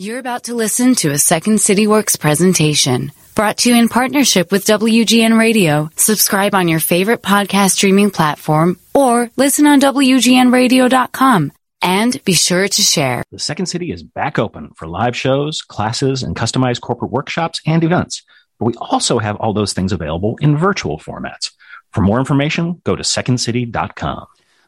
You're about to listen to a Second City Works presentation brought to you in partnership with WGN Radio. Subscribe on your favorite podcast streaming platform or listen on WGNradio.com. And be sure to share. The Second City is back open for live shows, classes, and customized corporate workshops and events. But we also have all those things available in virtual formats. For more information, go to secondcity.com.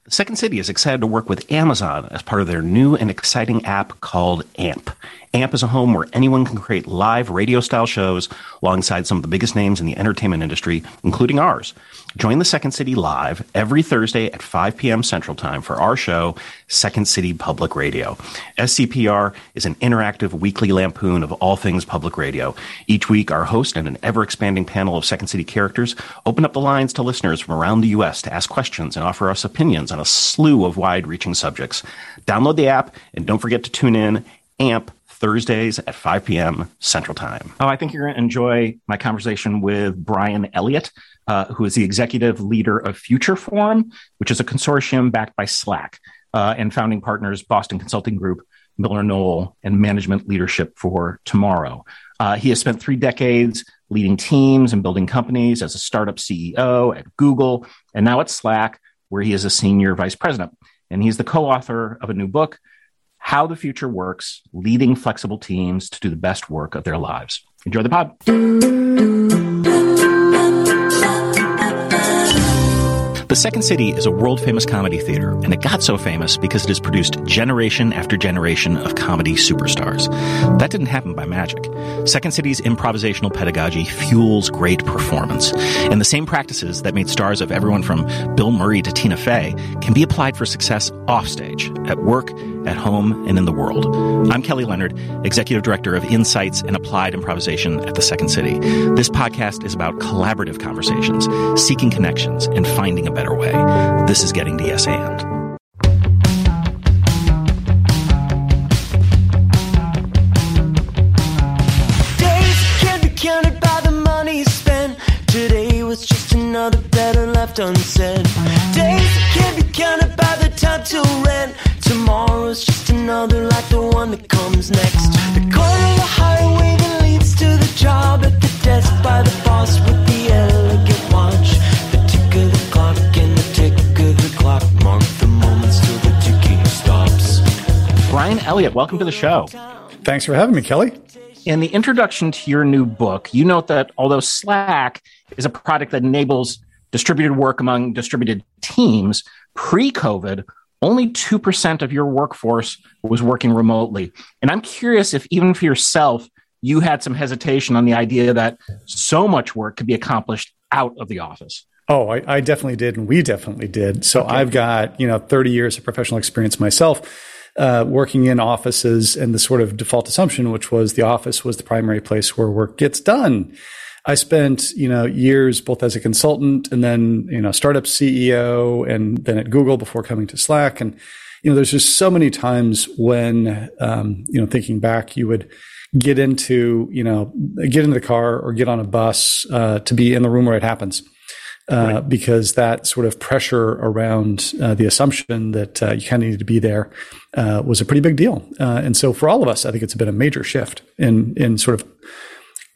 Second City is excited to work with Amazon as part of their new and exciting app called AMP. AMP is a home where anyone can create live radio style shows alongside some of the biggest names in the entertainment industry, including ours. Join the Second City live every Thursday at 5 p.m. Central Time for our show, Second City Public Radio. SCPR is an interactive weekly lampoon of all things public radio. Each week, our host and an ever expanding panel of Second City characters open up the lines to listeners from around the U.S. to ask questions and offer us opinions on a slew of wide reaching subjects. Download the app and don't forget to tune in. AMP Thursdays at 5 p.m. Central Time. Oh, I think you're going to enjoy my conversation with Brian Elliott, uh, who is the executive leader of Future Forum, which is a consortium backed by Slack uh, and founding partners Boston Consulting Group, MillerKnoll, and Management Leadership for Tomorrow. Uh, he has spent three decades leading teams and building companies as a startup CEO at Google and now at Slack, where he is a senior vice president. And he's the co author of a new book how the future works, leading flexible teams to do the best work of their lives. Enjoy the pod. The Second City is a world famous comedy theater, and it got so famous because it has produced generation after generation of comedy superstars. That didn't happen by magic. Second City's improvisational pedagogy fuels great performance, and the same practices that made stars of everyone from Bill Murray to Tina Fey can be applied for success offstage, at work, at home, and in the world. I'm Kelly Leonard, Executive Director of Insights and Applied Improvisation at the Second City. This podcast is about collaborative conversations, seeking connections, and finding a better better way. This is getting to yes and. Days can't be counted by the money spent. Today was just another letter left unsaid. Days can't be counted by the time to rent. Tomorrow's just another like the one that comes next. The corner of the highway that leads to the job at the desk by the boss with Brian Elliott, welcome to the show. Thanks for having me, Kelly. In the introduction to your new book, you note that although Slack is a product that enables distributed work among distributed teams, pre COVID, only 2% of your workforce was working remotely. And I'm curious if, even for yourself, you had some hesitation on the idea that so much work could be accomplished out of the office. Oh, I, I definitely did, and we definitely did. So okay. I've got you know 30 years of professional experience myself uh, working in offices and the sort of default assumption, which was the office was the primary place where work gets done. I spent, you know, years both as a consultant and then, you know, startup CEO and then at Google before coming to Slack. And, you know, there's just so many times when, um, you know, thinking back, you would get into, you know, get into the car or get on a bus, uh, to be in the room where it happens. Uh, right. because that sort of pressure around uh, the assumption that uh, you kind of need to be there uh, was a pretty big deal. Uh, and so for all of us, I think it's been a major shift in in sort of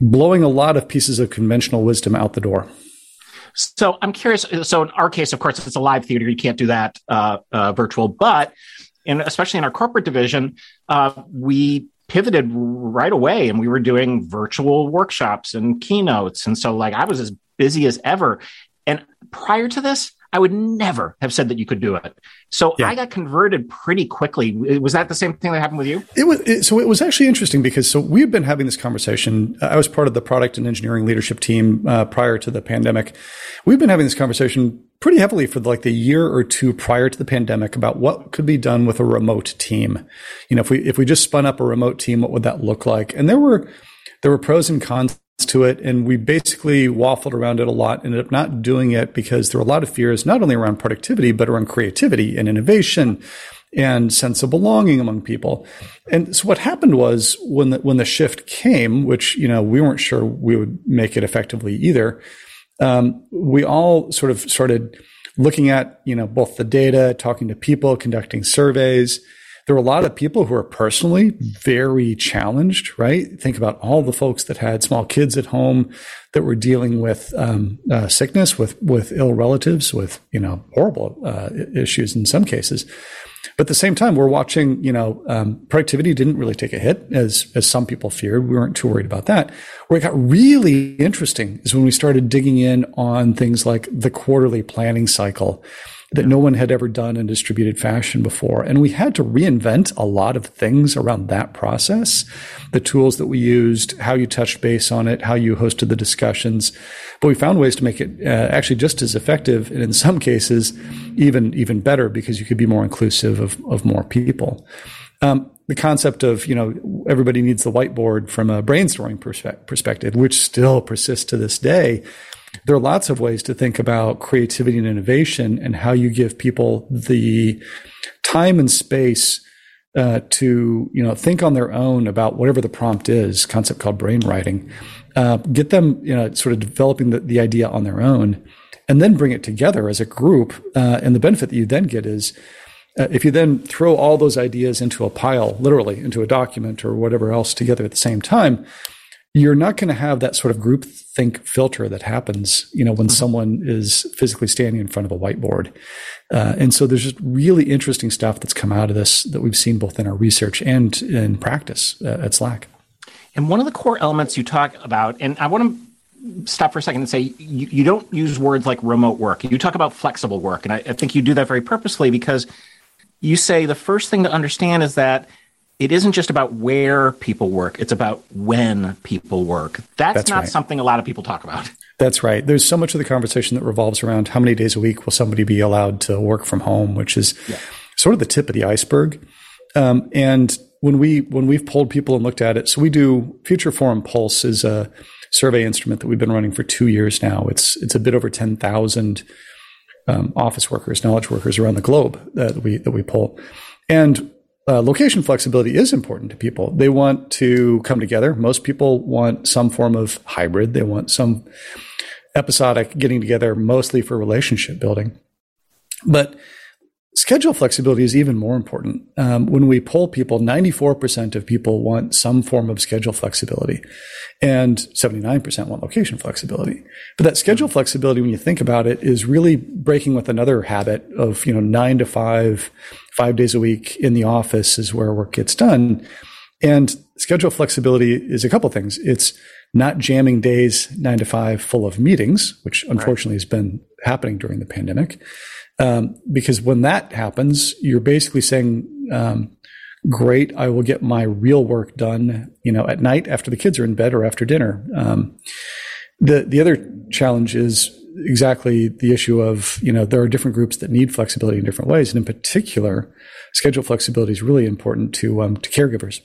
blowing a lot of pieces of conventional wisdom out the door. So I'm curious. So in our case, of course, it's a live theater. You can't do that virtual, but and especially in our corporate division, we pivoted right away and we were doing virtual workshops and keynotes and so like i was as busy as ever and prior to this, I would never have said that you could do it. So yeah. I got converted pretty quickly. Was that the same thing that happened with you? It was. It, so it was actually interesting because so we've been having this conversation. I was part of the product and engineering leadership team uh, prior to the pandemic. We've been having this conversation pretty heavily for like the year or two prior to the pandemic about what could be done with a remote team. You know, if we if we just spun up a remote team, what would that look like? And there were there were pros and cons to it. And we basically waffled around it a lot, ended up not doing it because there were a lot of fears, not only around productivity, but around creativity and innovation and sense of belonging among people. And so what happened was when the, when the shift came, which, you know, we weren't sure we would make it effectively either. Um, we all sort of started looking at, you know, both the data, talking to people, conducting surveys, there are a lot of people who are personally very challenged, right? Think about all the folks that had small kids at home that were dealing with um, uh, sickness, with with ill relatives, with you know horrible uh, issues in some cases. But at the same time, we're watching, you know, um, productivity didn't really take a hit as, as some people feared. We weren't too worried about that. Where it got really interesting is when we started digging in on things like the quarterly planning cycle that no one had ever done in distributed fashion before. And we had to reinvent a lot of things around that process, the tools that we used, how you touched base on it, how you hosted the discussions. But we found ways to make it uh, actually just as effective, and in some cases, even even better because you could be more inclusive of of more people. Um, the concept of you know everybody needs the whiteboard from a brainstorming perspe- perspective, which still persists to this day there are lots of ways to think about creativity and innovation and how you give people the time and space uh, to you know think on their own about whatever the prompt is concept called brainwriting uh, get them you know sort of developing the, the, idea on their own and then bring it together as a group uh, and the benefit that you then get is uh, if you then throw all those ideas into a pile literally into a document or whatever else together at the same time you're not going to have that sort of group think filter that happens, you know, when mm-hmm. someone is physically standing in front of a whiteboard. Uh, and so there's just really interesting stuff that's come out of this that we've seen both in our research and in practice uh, at Slack. And one of the core elements you talk about, and I want to stop for a second and say you, you don't use words like remote work. You talk about flexible work. And I, I think you do that very purposely because you say the first thing to understand is that it isn't just about where people work, it's about when people work. That's, That's not right. something a lot of people talk about. That's right. There's so much of the conversation that revolves around how many days a week will somebody be allowed to work from home, which is yeah. sort of the tip of the iceberg. Um, and when we when we've polled people and looked at it, so we do Future Forum Pulse is a survey instrument that we've been running for two years now. It's it's a bit over ten thousand um, office workers, knowledge workers around the globe that we that we poll, and uh, location flexibility is important to people. They want to come together. Most people want some form of hybrid. They want some episodic getting together, mostly for relationship building. But schedule flexibility is even more important. Um, when we poll people, 94% of people want some form of schedule flexibility and 79% want location flexibility. But that schedule flexibility, when you think about it, is really breaking with another habit of, you know, nine to five, five days a week in the office is where work gets done. And schedule flexibility is a couple things. It's not jamming days nine to five full of meetings, which unfortunately right. has been happening during the pandemic. Um, because when that happens, you're basically saying, um, great, I will get my real work done, you know, at night after the kids are in bed or after dinner. Um, the, the other challenge is exactly the issue of, you know, there are different groups that need flexibility in different ways. And in particular, schedule flexibility is really important to, um, to caregivers.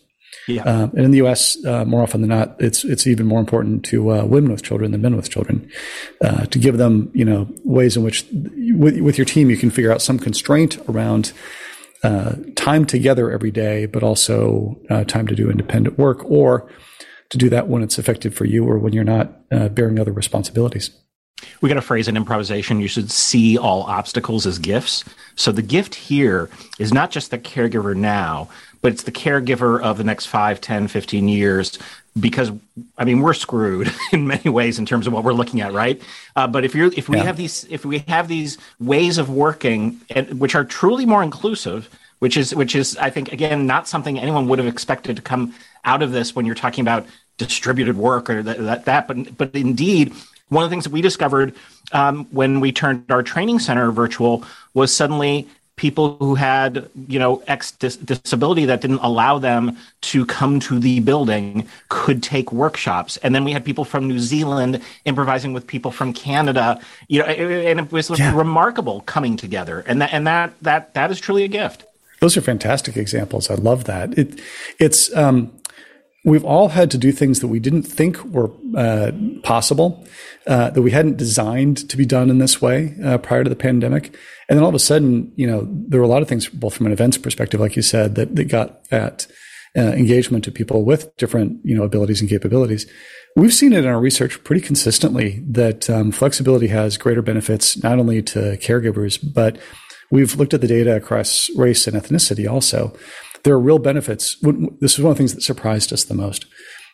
Yeah. Uh, and in the U.S., uh, more often than not, it's it's even more important to uh, women with children than men with children, uh, to give them you know ways in which with, with your team you can figure out some constraint around uh, time together every day, but also uh, time to do independent work, or to do that when it's effective for you or when you're not bearing other responsibilities. We got a phrase in improvisation. You should see all obstacles as gifts. So the gift here is not just the caregiver now, but it's the caregiver of the next 5, 10, 15 years because I mean we're screwed in many ways in terms of what we're looking at, right? Uh, but if you're if we yeah. have these if we have these ways of working and, which are truly more inclusive, which is which is I think again not something anyone would have expected to come out of this when you're talking about distributed work or that that, that but but indeed one of the things that we discovered um, when we turned our training center virtual was suddenly people who had you know X dis- disability that didn't allow them to come to the building could take workshops. And then we had people from New Zealand improvising with people from Canada you know and it was yeah. remarkable coming together. And that and that that that is truly a gift. Those are fantastic examples. I love that. It it's um we've all had to do things that we didn't think were uh, possible, uh, that we hadn't designed to be done in this way uh, prior to the pandemic. And then all of a sudden, you know, there were a lot of things, both from an events perspective, like you said, that, that got at uh, engagement to people with different, you know, abilities and capabilities. We've seen it in our research pretty consistently that um, flexibility has greater benefits not only to caregivers, but we've looked at the data across race and ethnicity also there are real benefits. This is one of the things that surprised us the most.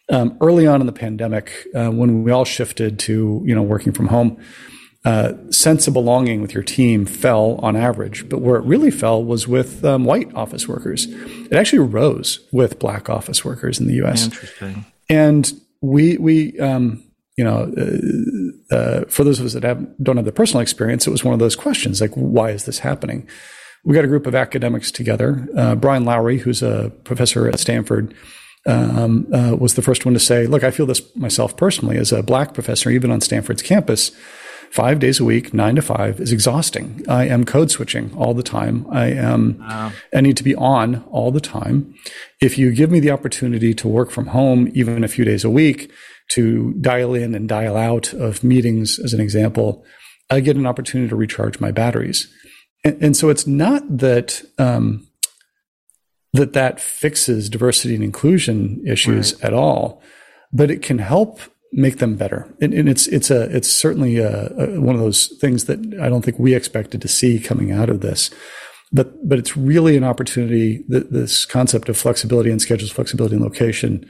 Um, early on in the pandemic, uh, when we all shifted to you know working from home, uh, sense of belonging with your team fell on average, but where it really fell was with um, white office workers. It actually rose with black office workers in the U.S. Interesting. And we we um, you know uh, uh, for those of us that have, don't have the personal experience, it was one of those questions like why is this happening? We got a group of academics together. Uh, Brian Lowery, who's a professor at Stanford. Um, uh, was the first one to say, "Look, I feel this myself personally as a black professor, even on Stanford's campus five days a week, nine to five is exhausting. I am code switching all the time. I am, wow. I need to be on all the time. If you give me the opportunity to work from home, even a few days a week, to dial in and dial out of meetings, as an example, I get an opportunity to recharge my batteries. And, and so it's not that, um, that that fixes diversity and inclusion issues right. at all, but it can help make them better. And, and it's it's a it's certainly a, a, one of those things that I don't think we expected to see coming out of this. But but it's really an opportunity. That this concept of flexibility and schedules, flexibility and location,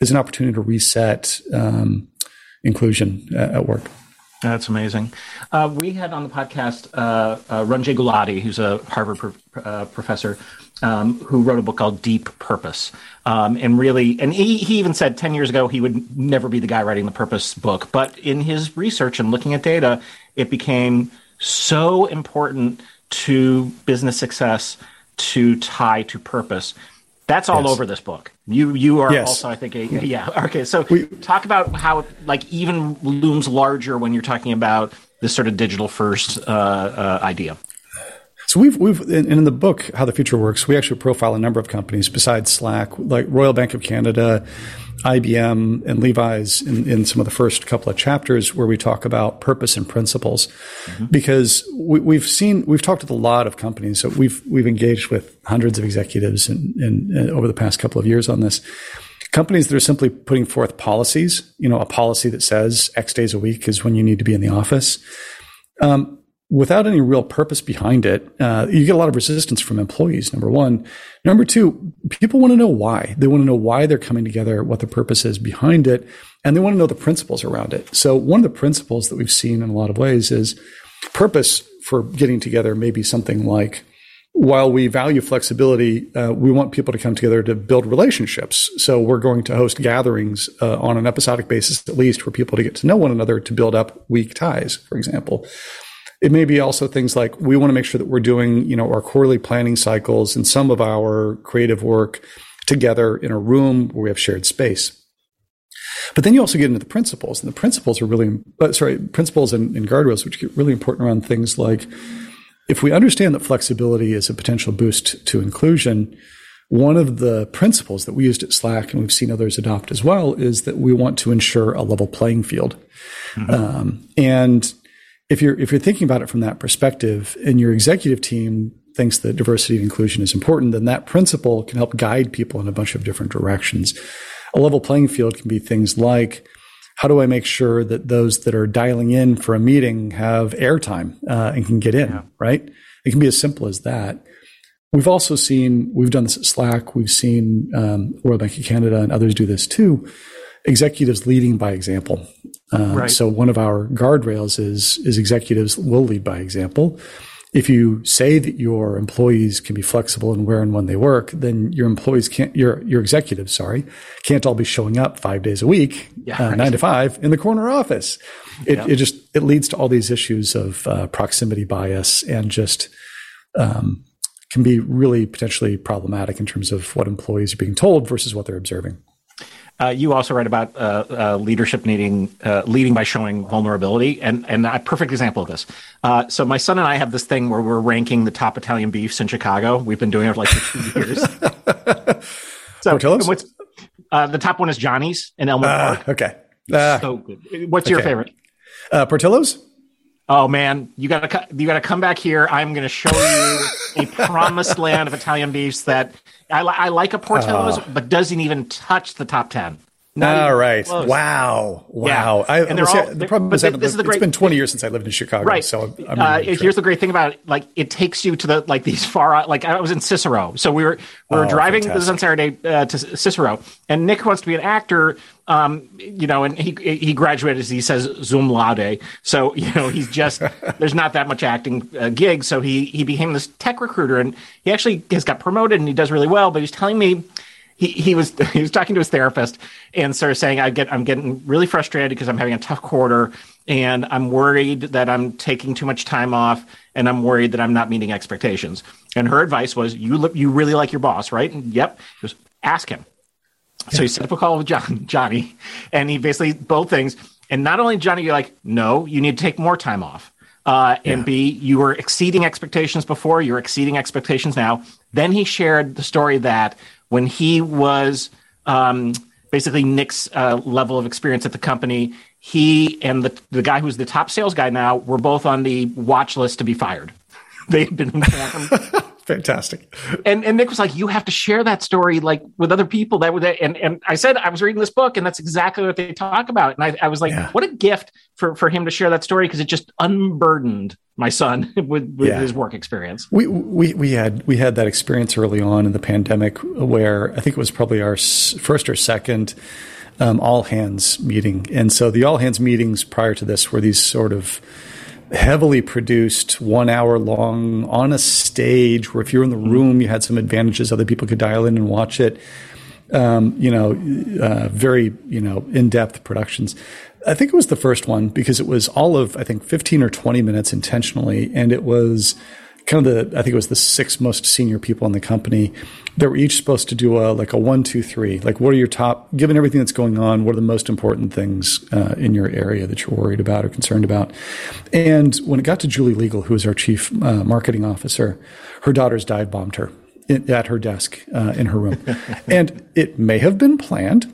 is an opportunity to reset um, inclusion at, at work. That's amazing. Uh, we had on the podcast uh, uh, Ranjay Gulati, who's a Harvard pro- uh, professor, um, who wrote a book called Deep Purpose. Um, and really, and he, he even said 10 years ago he would never be the guy writing the purpose book. But in his research and looking at data, it became so important to business success to tie to purpose. That's all yes. over this book. You you are yes. also, I think, a, yeah. Okay, so we, talk about how it like even looms larger when you're talking about this sort of digital first uh, uh, idea. So we've we've in, in the book how the future works. We actually profile a number of companies besides Slack, like Royal Bank of Canada, IBM, and Levi's in, in some of the first couple of chapters where we talk about purpose and principles, mm-hmm. because we, have seen we've talked with a lot of companies. So we've we've engaged with hundreds of executives in, in over the past couple of years on this companies that are simply putting forth policies, you know, a policy that says X days a week is when you need to be in the office. Um, without any real purpose behind it, uh, you get a lot of resistance from employees, number one. Number two, people want to know why. They want to know why they're coming together, what the purpose is behind it, and they want to know the principles around it. So one of the principles that we've seen in a lot of ways is purpose for getting together may be something like, while we value flexibility, uh, we want people to come together to build relationships. So we're going to host gatherings uh, on an episodic basis, at least, for people to get to know one another to build up weak ties, for example. It may be also things like we want to make sure that we're doing, you know, our quarterly planning cycles and some of our creative work together in a room where we have shared space. But then you also get into the principles, and the principles are really, uh, sorry, principles and, and guardrails, which get really important around things like if we understand that flexibility is a potential boost to inclusion, one of the principles that we used at Slack and we've seen others adopt as well is that we want to ensure a level playing field. Mm-hmm. Um, and if you're if you're thinking about it from that perspective and your executive team thinks that diversity and inclusion is important, then that principle can help guide people in a bunch of different directions. A level playing field can be things like how do I make sure that those that are dialing in for a meeting have airtime uh, and can get in, yeah. right? It can be as simple as that. We've also seen, we've done this at Slack, we've seen um, Royal Bank of Canada and others do this too, executives leading by example. Um, right. So one of our guardrails is is executives will lead by example. If you say that your employees can be flexible in where and when they work, then your employees can't your your executives, sorry, can't all be showing up five days a week, yeah, uh, right. nine to five in the corner office. It, yeah. it just it leads to all these issues of uh, proximity bias and just um, can be really potentially problematic in terms of what employees are being told versus what they're observing. Uh, you also write about uh, uh, leadership needing uh, leading by showing vulnerability, and and a perfect example of this. Uh, so my son and I have this thing where we're ranking the top Italian beefs in Chicago. We've been doing it for like two years. so Portillo's? what's uh, the top one is Johnny's in Elmwood ah, Park. Okay, so good. What's your favorite? Portillo's. Oh man, you gotta you gotta come back here. I'm gonna show you a promised land of Italian beefs that I, I like a Portillo's, uh, but doesn't even touch the top ten. Not All right. close. Wow. Wow. I, And they're see, all- the problem is, this is the it's been 20 years since I lived in Chicago. Right. So I'm uh, really here's the great thing about it. Like it takes you to the like these far out. Like I was in Cicero, so we were we were Oh, driving this on Saturday uh, to Cicero, and Nick wants to be an actor. Um, you know, and he he graduated as he says zum laude. So you know he's just there's not that much acting uh, gigs. So he he became this tech recruiter, and he actually has got promoted, and he does really well. But he's telling me he, he was he was talking to his therapist and sort of saying I get I'm getting really frustrated because I'm having a tough quarter and I'm worried that I'm taking too much time off and I'm worried that I'm not meeting expectations. And her advice was you look you really like your boss, right? And yep. Goes, ask him. So he set up a call with John Johnny and he basically both things. And not only Johnny, you're like, no, you need to take more time off. Uh, and B, you were exceeding expectations before, you're exceeding expectations now. Then he shared the story that when he was um, basically Nick's uh, level of experience at the company, he and the, the guy who's the top sales guy now were both on the watch list to be fired. they had been informed fantastic. and and Nick was like, "You have to share that story like with other people." That would and and I said I was reading this book, and that's exactly what they talk about. And I, I was like, Yeah. "What a gift for for him to share that story because it just unburdened my son with, with Yeah. his work experience." We, we we had we had that experience early on in the pandemic where I think it was probably our first or second um, all hands meeting, and so the all hands meetings prior to this were these sort of heavily produced one hour long on a stage where if you're in the room you had some advantages other people could dial in and watch it. Um, you know uh, very you know in-depth productions. I think it was the first one because it was all of i think 15 or 20 minutes intentionally and it was kind of the i think it was the six most senior people in the company that were each supposed to do a like a one two three. Like what are your top given everything that's going on what are the most important things uh, in your area that you're worried about or concerned about? And when it got to Julie Liegl who was our chief uh, marketing officer her daughters dive bombed her in, at her desk uh, in her room. And it may have been planned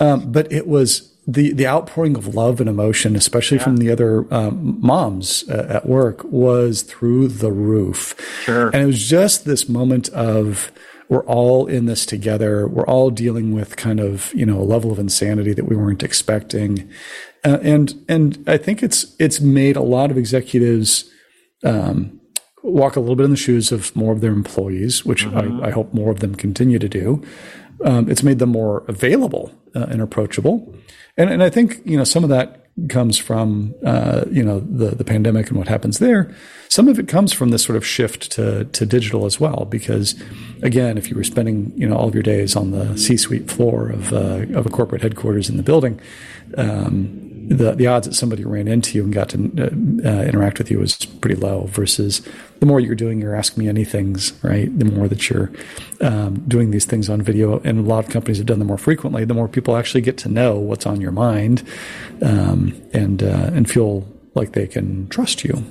um, but it was the the outpouring of love and emotion, especially from the other um, moms uh, at work, was through the roof. Sure. And it was just this moment of we're all in this together. We're all dealing with kind of you know a level of insanity that we weren't expecting, uh, and and I think it's it's made a lot of executives um, walk a little bit in the shoes of more of their employees, which I, I hope more of them continue to do. Um, it's made them more available uh, and approachable, and and I think you know some of that comes from uh, you know the the pandemic and what happens there. Some of it comes from this sort of shift to to digital as well, because again, if you were spending you know all of your days on the C-suite floor of uh, of a corporate headquarters in the building. Um, the the odds that somebody ran into you and got to uh, uh, interact with you was pretty low. Versus the more you're doing your ask me anything's, right? The more that you're um, doing these things on video, and a lot of companies have done them more frequently. The more people actually get to know what's on your mind, um, and uh, and feel like they can trust you.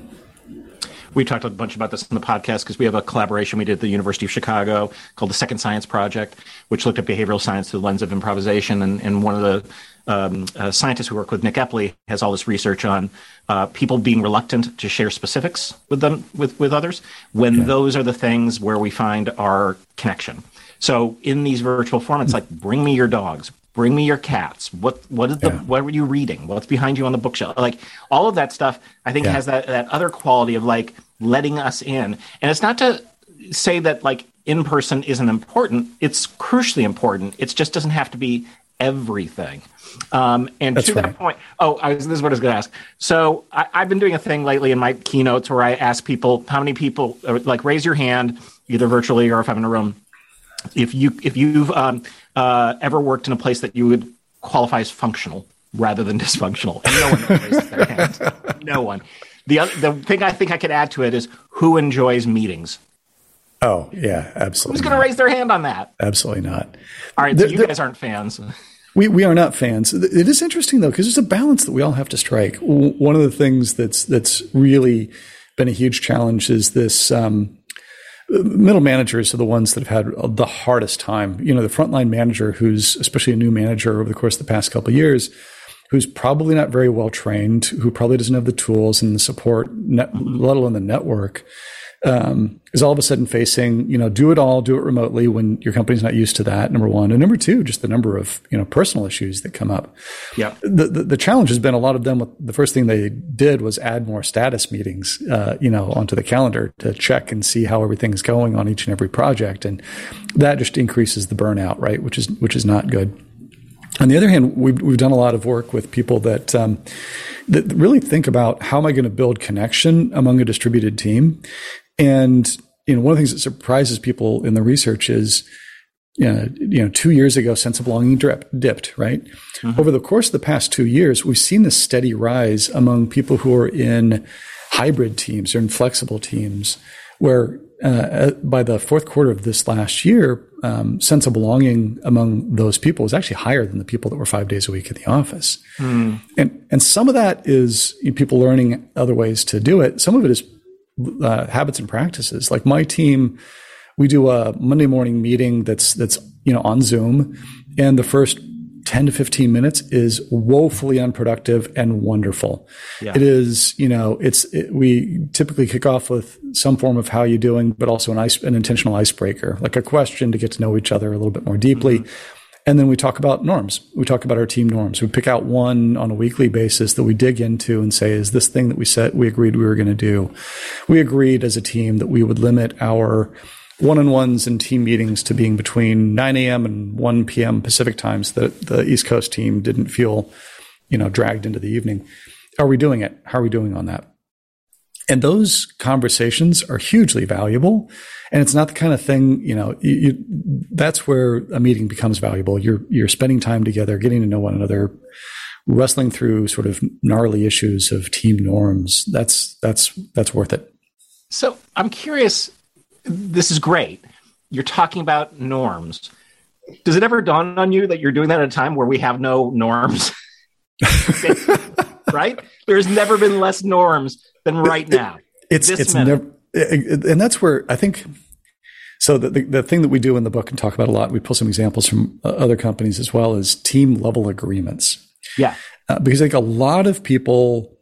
We talked a bunch about this in the podcast because we have a collaboration we did at the University of Chicago called the Second Science Project, which looked at behavioral science through the lens of improvisation. And, and one of the um, uh, scientists who work with Nick Epley has all this research on uh, people being reluctant to share specifics with them with, with others when those are the things where we find our connection. So in these virtual formats, like bring me your dogs, bring me your cats. What what is the Yeah. what were you reading? What's behind you on the bookshelf? Like all of that stuff, I think Yeah. has that that other quality of like letting us in. And it's not to say that like in person isn't important. It's crucially important. It just doesn't have to be everything. Um, and That's to right. that point, oh, I was, this is what I was going to ask. So I, I've been doing a thing lately in my keynotes where I ask people how many people like raise your hand either virtually or if I'm in a room if you if you've um, uh, ever worked in a place that you would qualify as functional rather than dysfunctional, and no one raises their hand. No one. The other, the thing I think I could add to it is who enjoys meetings. Oh yeah, absolutely. Who's going to raise their hand on that? Absolutely not. All right, so The- you the- guys aren't fans. We we are not fans. It is interesting though because there's a balance that we all have to strike. One of the things that's that's really been a huge challenge is this. Um, middle managers are the ones that have had the hardest time. You know, the frontline manager, who's especially a new manager over the course of the past couple of years, who's probably not very well trained, who probably doesn't have the tools and the support, net, let alone the network. um, is all of a sudden facing, you know, do it all, do it remotely when your company's not used to that. Number one, and number two, just the number of you know personal issues that come up. Yeah. The, the, the challenge has been a lot of them. The first thing they did was add more status meetings, uh, you know, onto the calendar to check and see how everything's going on each and every project, and that just increases the burnout, right? Which is which is not good. On the other hand, we've, we've done a lot of work with people that um, that really think about how am I going to build connection among a distributed team, and you know one of the things that surprises people in the research is you know, you know two years ago, sense of belonging drip, dipped, right? Mm-hmm. Over the course of the past two years, we've seen this steady rise among people who are in hybrid teams or in flexible teams, where uh, by the fourth quarter of this last year, um, sense of belonging among those people was actually higher than the people that were five days a week at the office. Mm. And and some of that is you know, people learning other ways to do it. Some of it is uh, habits and practices. Like my team, we do a Monday morning meeting that's that's you know on Zoom, and the first 10 to 15 minutes is woefully unproductive and wonderful. Yeah. It is, you know, it's, it, we typically kick off with some form of how you doing, but also an ice, an intentional icebreaker, like a question to get to know each other a little bit more deeply. Mm-hmm. And then we talk about norms. We talk about our team norms. We pick out one on a weekly basis that we dig into and say, is this thing that we said we agreed we were going to do? We agreed as a team that we would limit our one-on-ones and team meetings to being between 9 a.m. and 1 p.m. Pacific times that the East Coast team didn't feel, you know, dragged into the evening. Are we doing it? How are we doing on that? And those conversations are hugely valuable. And it's not the kind of thing, you know, you, you, that's where a meeting becomes valuable. You're, you're spending time together, getting to know one another, wrestling through sort of gnarly issues of team norms. That's, that's, that's worth it. So I'm curious, this is great. You're talking about norms. Does it ever dawn on you that you're doing that at a time where we have no norms? right? There's never been less norms than right now. It's it's never, and that's where I think. So the, the, the thing that we do in the book and talk about a lot, we pull some examples from uh, other companies as well as team level agreements. Yeah, uh, because I think a lot of people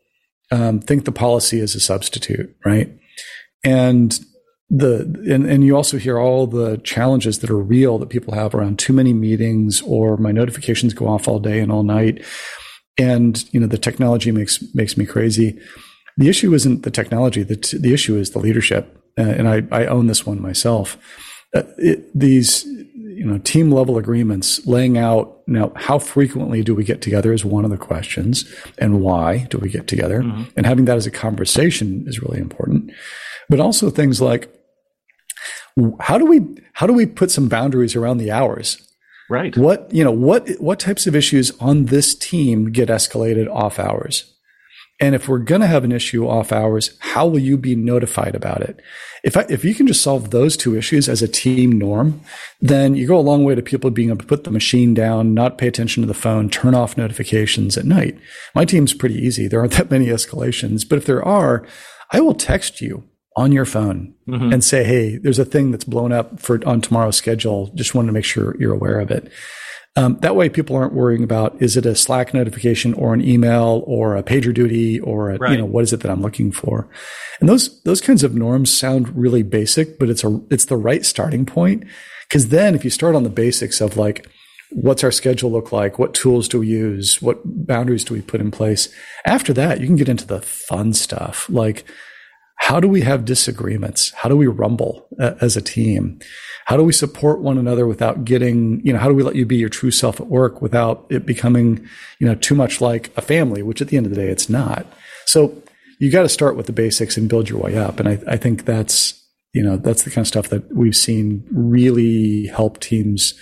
um, think the policy is a substitute, right? And the and, and you also hear all the challenges that are real that people have around too many meetings or my notifications go off all day and all night. And you know the technology makes makes me crazy. The issue isn't the technology. The, t- the issue is the leadership. Uh, and I, I own this one myself. Uh, it, these you know team level agreements laying out now how frequently do we get together is one of the questions. And why do we get together? Mm-hmm. and having that as a conversation is really important but also things like how do we how do we put some boundaries around the hours? Right. What you know what what types of issues on this team get escalated off hours? And if we're going to have an issue off hours, how will you be notified about it? If I, if you can just solve those two issues as a team norm, then you go a long way to people being able to put the machine down, not pay attention to the phone, turn off notifications at night. My team's pretty easy. There aren't that many escalations, but if there are, I will text you on your phone mm-hmm. and say, Hey, there's a thing that's blown up for on tomorrow's schedule. Just wanted to make sure you're aware of it. Um, that way people aren't worrying about, is it a Slack notification or an email or a PagerDuty or a, right. you know, what is it that I'm looking for? And those, those kinds of norms sound really basic, but it's a, it's the right starting point. Cause then if you start on the basics of like, what's our schedule look like? What tools do we use? What boundaries do we put in place? After that, you can get into the fun stuff like, how do we have disagreements? How do we rumble uh, as a team? How do we support one another without getting, you know, how do we let you be your true self at work without it becoming, you know, too much like a family, which at the end of the day, it's not. So you got to start with the basics and build your way up. And I, I think that's, you know, that's the kind of stuff that we've seen really help teams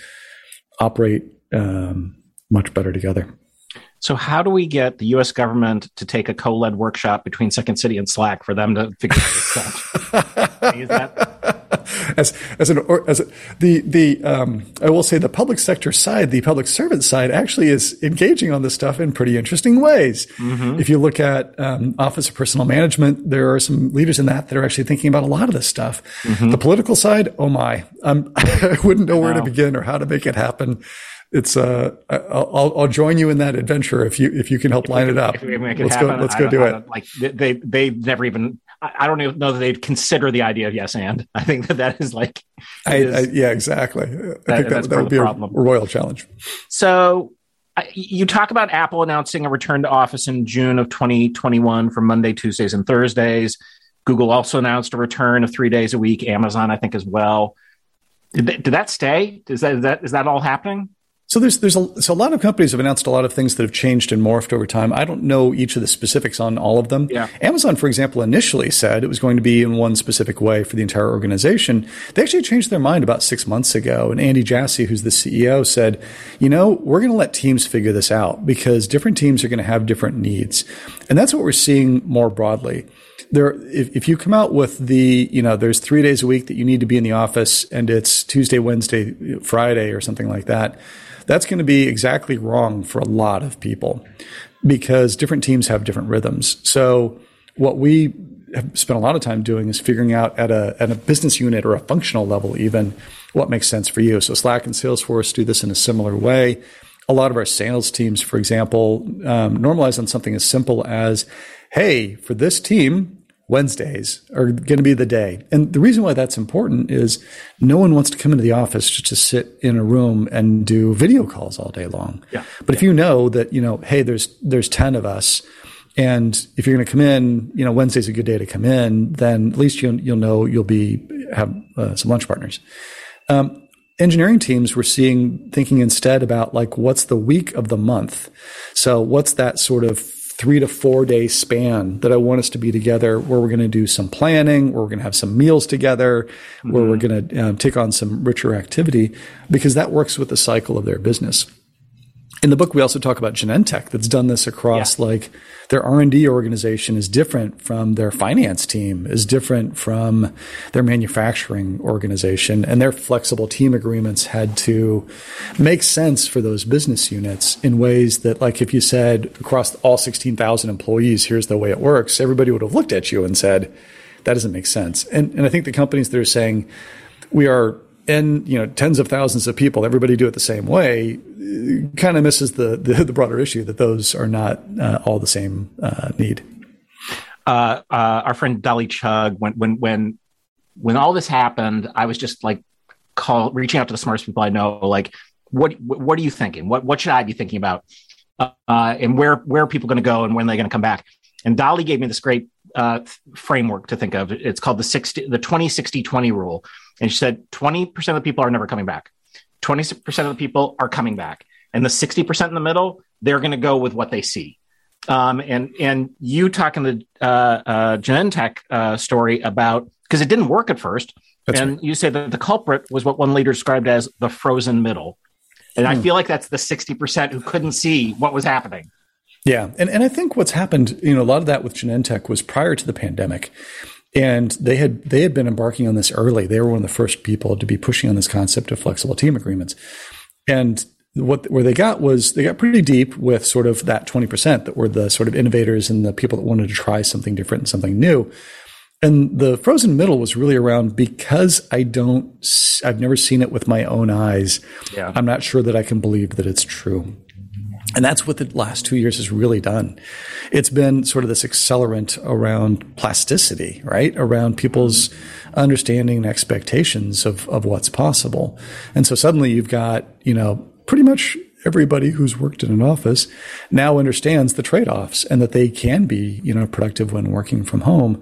operate um, much better together. So, how do we get the U.S. government to take a co-led workshop between Second City and Slack for them to figure this out? Is that as as an as a, the the um, I will say the public sector side, the public servant side, actually is engaging on this stuff in pretty interesting ways. Mm-hmm. If you look at um, Office of Personnel Management, there are some leaders in that that are actually thinking about a lot of this stuff. Mm-hmm. The political side, oh my, um, I wouldn't know where wow. to begin or how to make it happen it's uh, I'll, I'll join you in that adventure if you if you can help line it up. let's happen, go let's go do it. Like they they never even I don't even know that they'd consider the idea of yes and. I think that that is like, I, is, I, yeah, exactly. I that, think that, that would be a, a royal challenge. So you talk about Apple announcing a return to office in June of 2021 for Monday, Tuesdays, and Thursdays. Google also announced a return of three days a week. Amazon, I think, as well. Did, did that stay? Is that, is that is that all happening? So there's there's a, so a lot of companies have announced a lot of things that have changed and morphed over time. I don't know each of the specifics on all of them. Yeah. Amazon, for example, initially said it was going to be in one specific way for the entire organization. They actually changed their mind about six months ago. And Andy Jassy, who's the CEO, said, you know, we're going to let teams figure this out because different teams are going to have different needs. And that's what we're seeing more broadly there if, if you come out with the you know there's three days a week that you need to be in the office and it's tuesday wednesday friday or something like that that's going to be exactly wrong for a lot of people because different teams have different rhythms. So what we have spent a lot of time doing is figuring out at a at a business unit or a functional level even what makes sense for you. So slack and salesforce do this in a similar way. A lot of our sales teams, for example, um, normalize on something as simple as, hey, for this team, Wednesdays are going to be the day. And the reason why that's important is no one wants to come into the office just to sit in a room and do video calls all day long. Yeah. But yeah. if you know that, you know, hey, there's there's 10 of us and if you're going to come in, you know, Wednesday's a good day to come in, then at least you'll, you'll know you'll be have uh, some lunch partners. Um, engineering teams were seeing thinking instead about like what's the week of the month. So what's that sort of three to four day span that I want us to be together where we're going to do some planning, where we're going to have some meals together, mm-hmm. where we're going to um, take on some richer activity because that works with the cycle of their business in the book we also talk about genentech that's done this across yeah. like their r&d organization is different from their finance team is different from their manufacturing organization and their flexible team agreements had to make sense for those business units in ways that like if you said across all 16000 employees here's the way it works everybody would have looked at you and said that doesn't make sense and, and i think the companies that are saying we are and you know tens of thousands of people everybody do it the same way kind of misses the, the, the broader issue that those are not uh, all the same uh, need. Uh, uh our friend Dolly Chugh when when when when all this happened i was just like call reaching out to the smartest people i know like what what are you thinking? What what should i be thinking about? Uh, and where where are people going to go and when are they going to come back? And dolly gave me this great uh, framework to think of. It's called the 60 the 20 60 20 rule and she said 20% of the people are never coming back. 20% of the people are coming back. And the 60% in the middle, they're going to go with what they see. Um, and and you talking the uh, uh, Genentech uh, story about because it didn't work at first, that's and right. you say that the culprit was what one leader described as the frozen middle, and hmm. I feel like that's the sixty percent who couldn't see what was happening. Yeah, and and I think what's happened, you know, a lot of that with Genentech was prior to the pandemic. And they had they had been embarking on this early. They were one of the first people to be pushing on this concept of flexible team agreements. And what where they got was they got pretty deep with sort of that 20% that were the sort of innovators and the people that wanted to try something different and something new. And the frozen middle was really around because I don't I've never seen it with my own eyes. Yeah. I'm not sure that I can believe that it's true. And that's what the last two years has really done. It's been sort of this accelerant around plasticity, right? Around people's understanding and expectations of, of what's possible. And so suddenly you've got, you know, pretty much everybody who's worked in an office now understands the trade-offs and that they can be, you know, productive when working from home.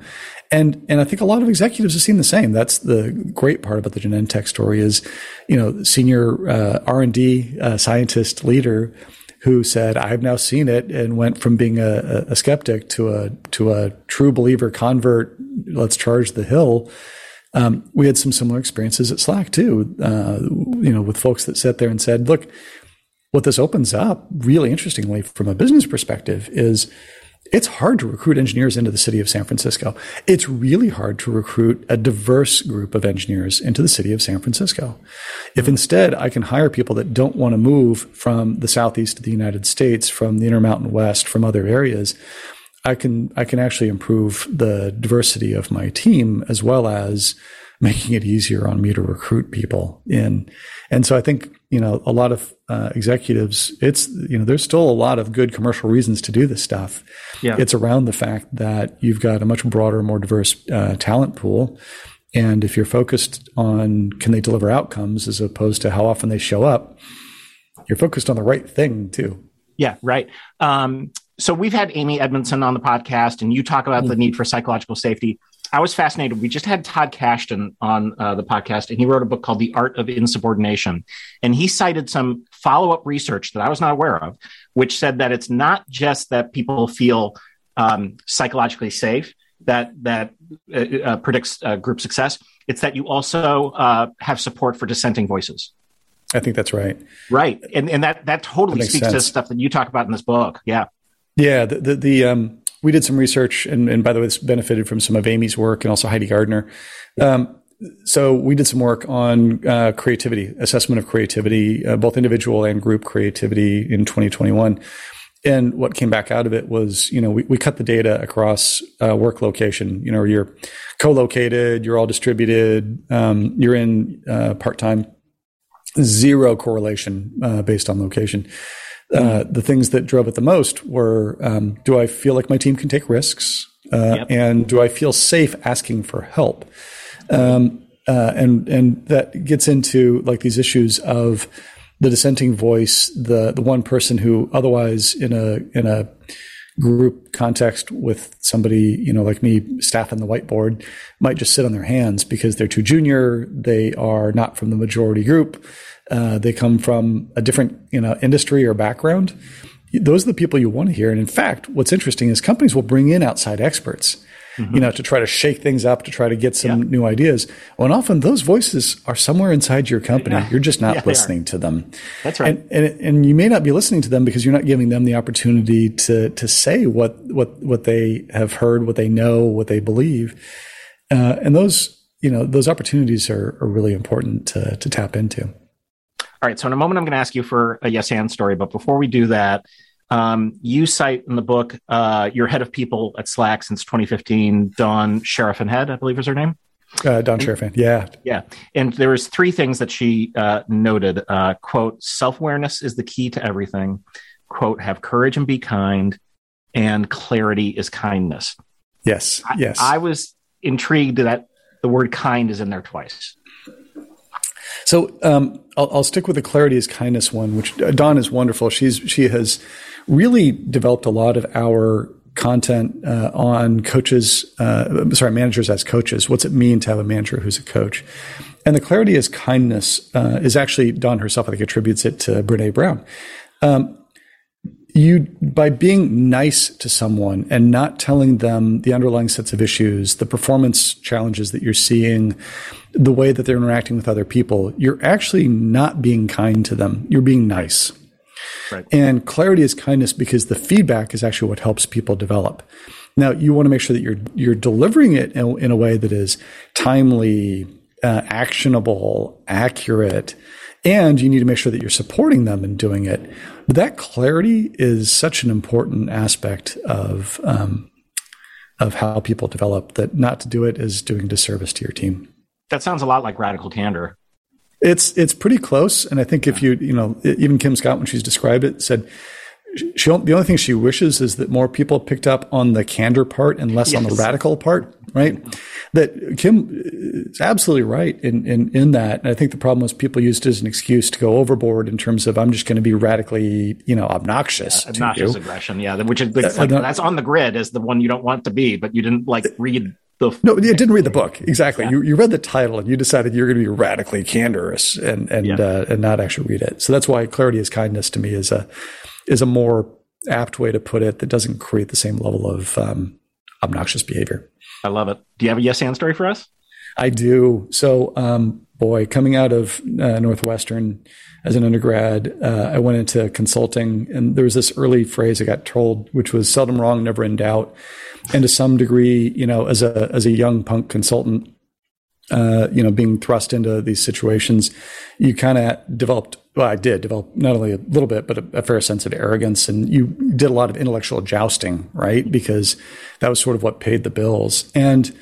And, and I think a lot of executives have seen the same. That's the great part about the Genentech story is, you know, senior uh, R&D uh, scientist leader who said, "I've now seen it," and went from being a, a skeptic to a to a true believer convert. Let's charge the hill. Um, we had some similar experiences at Slack too. Uh, you know, with folks that sat there and said, "Look, what this opens up, really interestingly, from a business perspective, is." It's hard to recruit engineers into the city of San Francisco. It's really hard to recruit a diverse group of engineers into the city of San Francisco. If instead I can hire people that don't want to move from the southeast of the United States, from the Intermountain West, from other areas, I can I can actually improve the diversity of my team as well as making it easier on me to recruit people in. And so I think you know a lot of uh, executives, it's you know there's still a lot of good commercial reasons to do this stuff. Yeah. It's around the fact that you've got a much broader, more diverse uh, talent pool, and if you're focused on can they deliver outcomes as opposed to how often they show up, you're focused on the right thing too. Yeah, right. Um, so we've had Amy Edmondson on the podcast, and you talk about the need for psychological safety. I was fascinated. We just had Todd Kashdan on uh, the podcast, and he wrote a book called The Art of Insubordination. And he cited some follow up research that I was not aware of, which said that it's not just that people feel um, psychologically safe that that uh, uh, predicts uh, group success. It's that you also uh, have support for dissenting voices. I think that's right. Right, and and that that totally That speaks to sense. stuff that you talk about in this book. Yeah. Yeah, the the, the um, we did some research, and, and by the way, this benefited from some of Amy's work and also Heidi Gardner. Um, so we did some work on uh, creativity, assessment of creativity, uh, both individual and group creativity in 2021. And what came back out of it was, you know, we, we cut the data across uh, work location. You know, you're co-located, you're all distributed, um, you're in uh, part-time, zero correlation uh, based on location uh, the things that drove it the most were um, do I feel like my team can take risks? Uh, Yep. And do I feel safe asking for help? Um, uh, and and that gets into like these issues of the dissenting voice, the the one person who otherwise in a in a group context with somebody you know like me staffing the whiteboard might just sit on their hands because they're too junior they are not from the majority group uh, they come from a different you know industry or background. Those are the people you want to hear. And in fact what's interesting is companies will bring in outside experts you know to try to shake things up to try to get some Yeah. new ideas when often those voices are somewhere inside your company Yeah. you're just not Yeah, listening to them That's right. and, and and you may not be listening to them because you're not giving them the opportunity to to say what what what they have heard, what they know, what they believe, uh, and those you know those opportunities are, are really important to to tap into. All right. So in a moment, I'm going to ask you for a yes and story. But before we do that, um, you cite in the book uh, your head of people at Slack since 2015, Don Dawn Sheriffenhead, I believe is her name. Uh, Dawn Sharifan, yeah, Yeah. And there was three things that she uh, noted. Uh, quote, self-awareness is the key to everything. Quote, have courage and be kind. And clarity is kindness. yes, I- yes. I was intrigued that the word kind is in there twice. So um, I'll, I'll stick with the clarity is kindness one, which uh, Dawn is wonderful. She's she has really developed a lot of our content uh, on coaches, uh, sorry, managers as coaches. What's it mean to have a manager who's a coach? And the clarity is kindness uh, is actually Dawn herself. I think attributes it to Brene Brown. Um, you by being nice to someone and not telling them the underlying sets of issues, the performance challenges that you're seeing, the way that they're interacting with other people, you're actually not being kind to them. You're being nice. Right. And clarity is kindness because the feedback is actually what helps people develop. Now, you want to make sure that you're you're delivering it in, in a way that is timely, uh, actionable, accurate, and you need to make sure that you're supporting them in doing it. But that clarity is such an important aspect of um, of how people develop. That not to do it is doing disservice to your team. That sounds a lot like radical candor. It's it's pretty close, and I think if you you know even Kim Scott when she's described it said she the only thing she wishes is that more people picked up on the candor part and less on the radical part, right? That Kim is absolutely right in in in that, and I think the problem was people used it as an excuse to go overboard in terms of I'm just going to be radically you know obnoxious to obnoxious you. aggression. Yeah, which is like, no- that's on the grid as the one you don't want to be, but you didn't like read the. No, you didn't read the book exactly. You you read the title and you decided you're going to be radically candorous and and Yeah. uh, and not actually read it. So that's why clarity is kindness to me is a is a more apt way to put it that doesn't create the same level of um, obnoxious behavior. I love it. Do you have a yes and story for us? I do. So, um, boy, coming out of uh, Northwestern as an undergrad, uh, I went into consulting, and there was this early phrase I got told, which was "seldom wrong, never in doubt." And to some degree, you know, as a as a young punk consultant, uh, you know, being thrust into these situations, you kind of developed. Well, I did develop not only a little bit, but a, a fair sense of arrogance, and you did a lot of intellectual jousting, right? Because that was sort of what paid the bills, and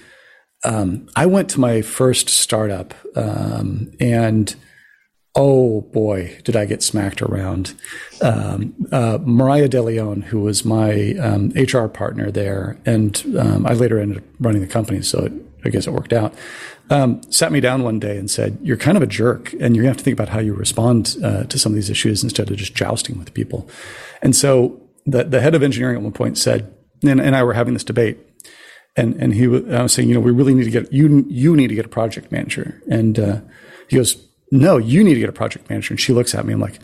um, I went to my first startup, um, and oh boy, did I get smacked around. Um, uh, Mariah DeLeon, who was my um, HR partner there, and um, I later ended up running the company, so it, I guess it worked out. Um, sat me down one day and said, "You're kind of a jerk, and you're gonna have to think about how you respond uh, to some of these issues instead of just jousting with people." And so the the head of engineering at one point said, and, and I were having this debate, and and he was, I was saying, you know, we really need to get you you need to get a project manager, and uh, he goes, no, you need to get a project manager. And she looks at me, I'm like,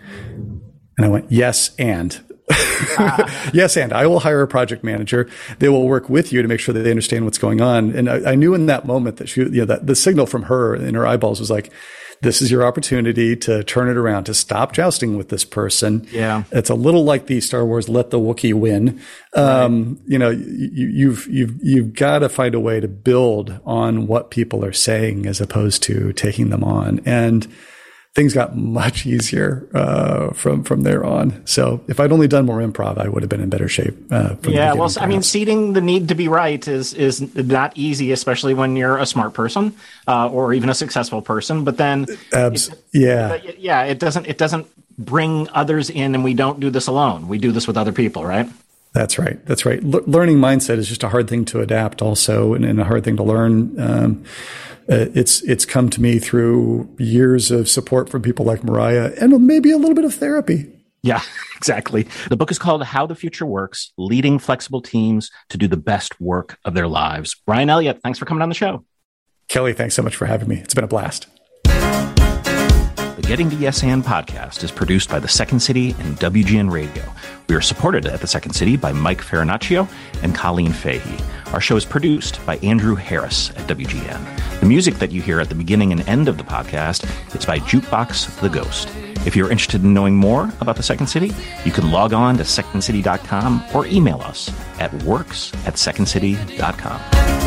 and I went, yes, and. yes, and I will hire a project manager. They will work with you to make sure that they understand what's going on. And I, I knew in that moment that she, you know, that the signal from her in her eyeballs was like, this is your opportunity to turn it around, to stop jousting with this person. Yeah. It's a little like the Star Wars let the Wookiee win. Um, right. you know, you, you've, you've, you've got to find a way to build on what people are saying as opposed to taking them on. And, things got much easier uh, from from there on. So if I'd only done more improv, I would have been in better shape. Uh, yeah, well, I mean, ceding the need to be right is is not easy, especially when you're a smart person uh, or even a successful person. But then, Abs- it, yeah, yeah, it doesn't it doesn't bring others in, and we don't do this alone. We do this with other people, right? That's right. That's right. learning mindset is just a hard thing to adapt, also, and, and a hard thing to learn. Um, uh, it's it's come to me through years of support from people like Mariah and maybe a little bit of therapy. Yeah, exactly. The book is called How the Future Works Leading Flexible Teams to Do the Best Work of Their Lives. Brian Elliott, thanks for coming on the show. Kelly, thanks so much for having me. It's been a blast. The Getting to Yes and podcast is produced by the Second City and WGN Radio. We are supported at the Second City by Mike Farinaccio and Colleen Fahey. Our show is produced by Andrew Harris at WGN. The music that you hear at the beginning and end of the podcast is by Jukebox the Ghost. If you're interested in knowing more about the Second City, you can log on to secondcity.com or email us at works at secondcity.com.